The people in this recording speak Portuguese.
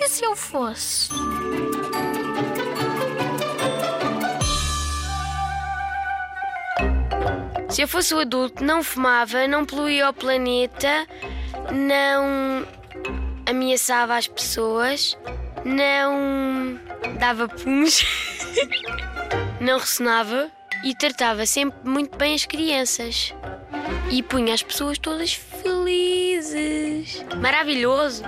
E se eu fosse? Se eu fosse o adulto, não fumava, não poluía o planeta, não ameaçava as pessoas, não dava punhos, não ressonava e tratava sempre muito bem as crianças. E punha as pessoas todas felizes. Maravilhoso!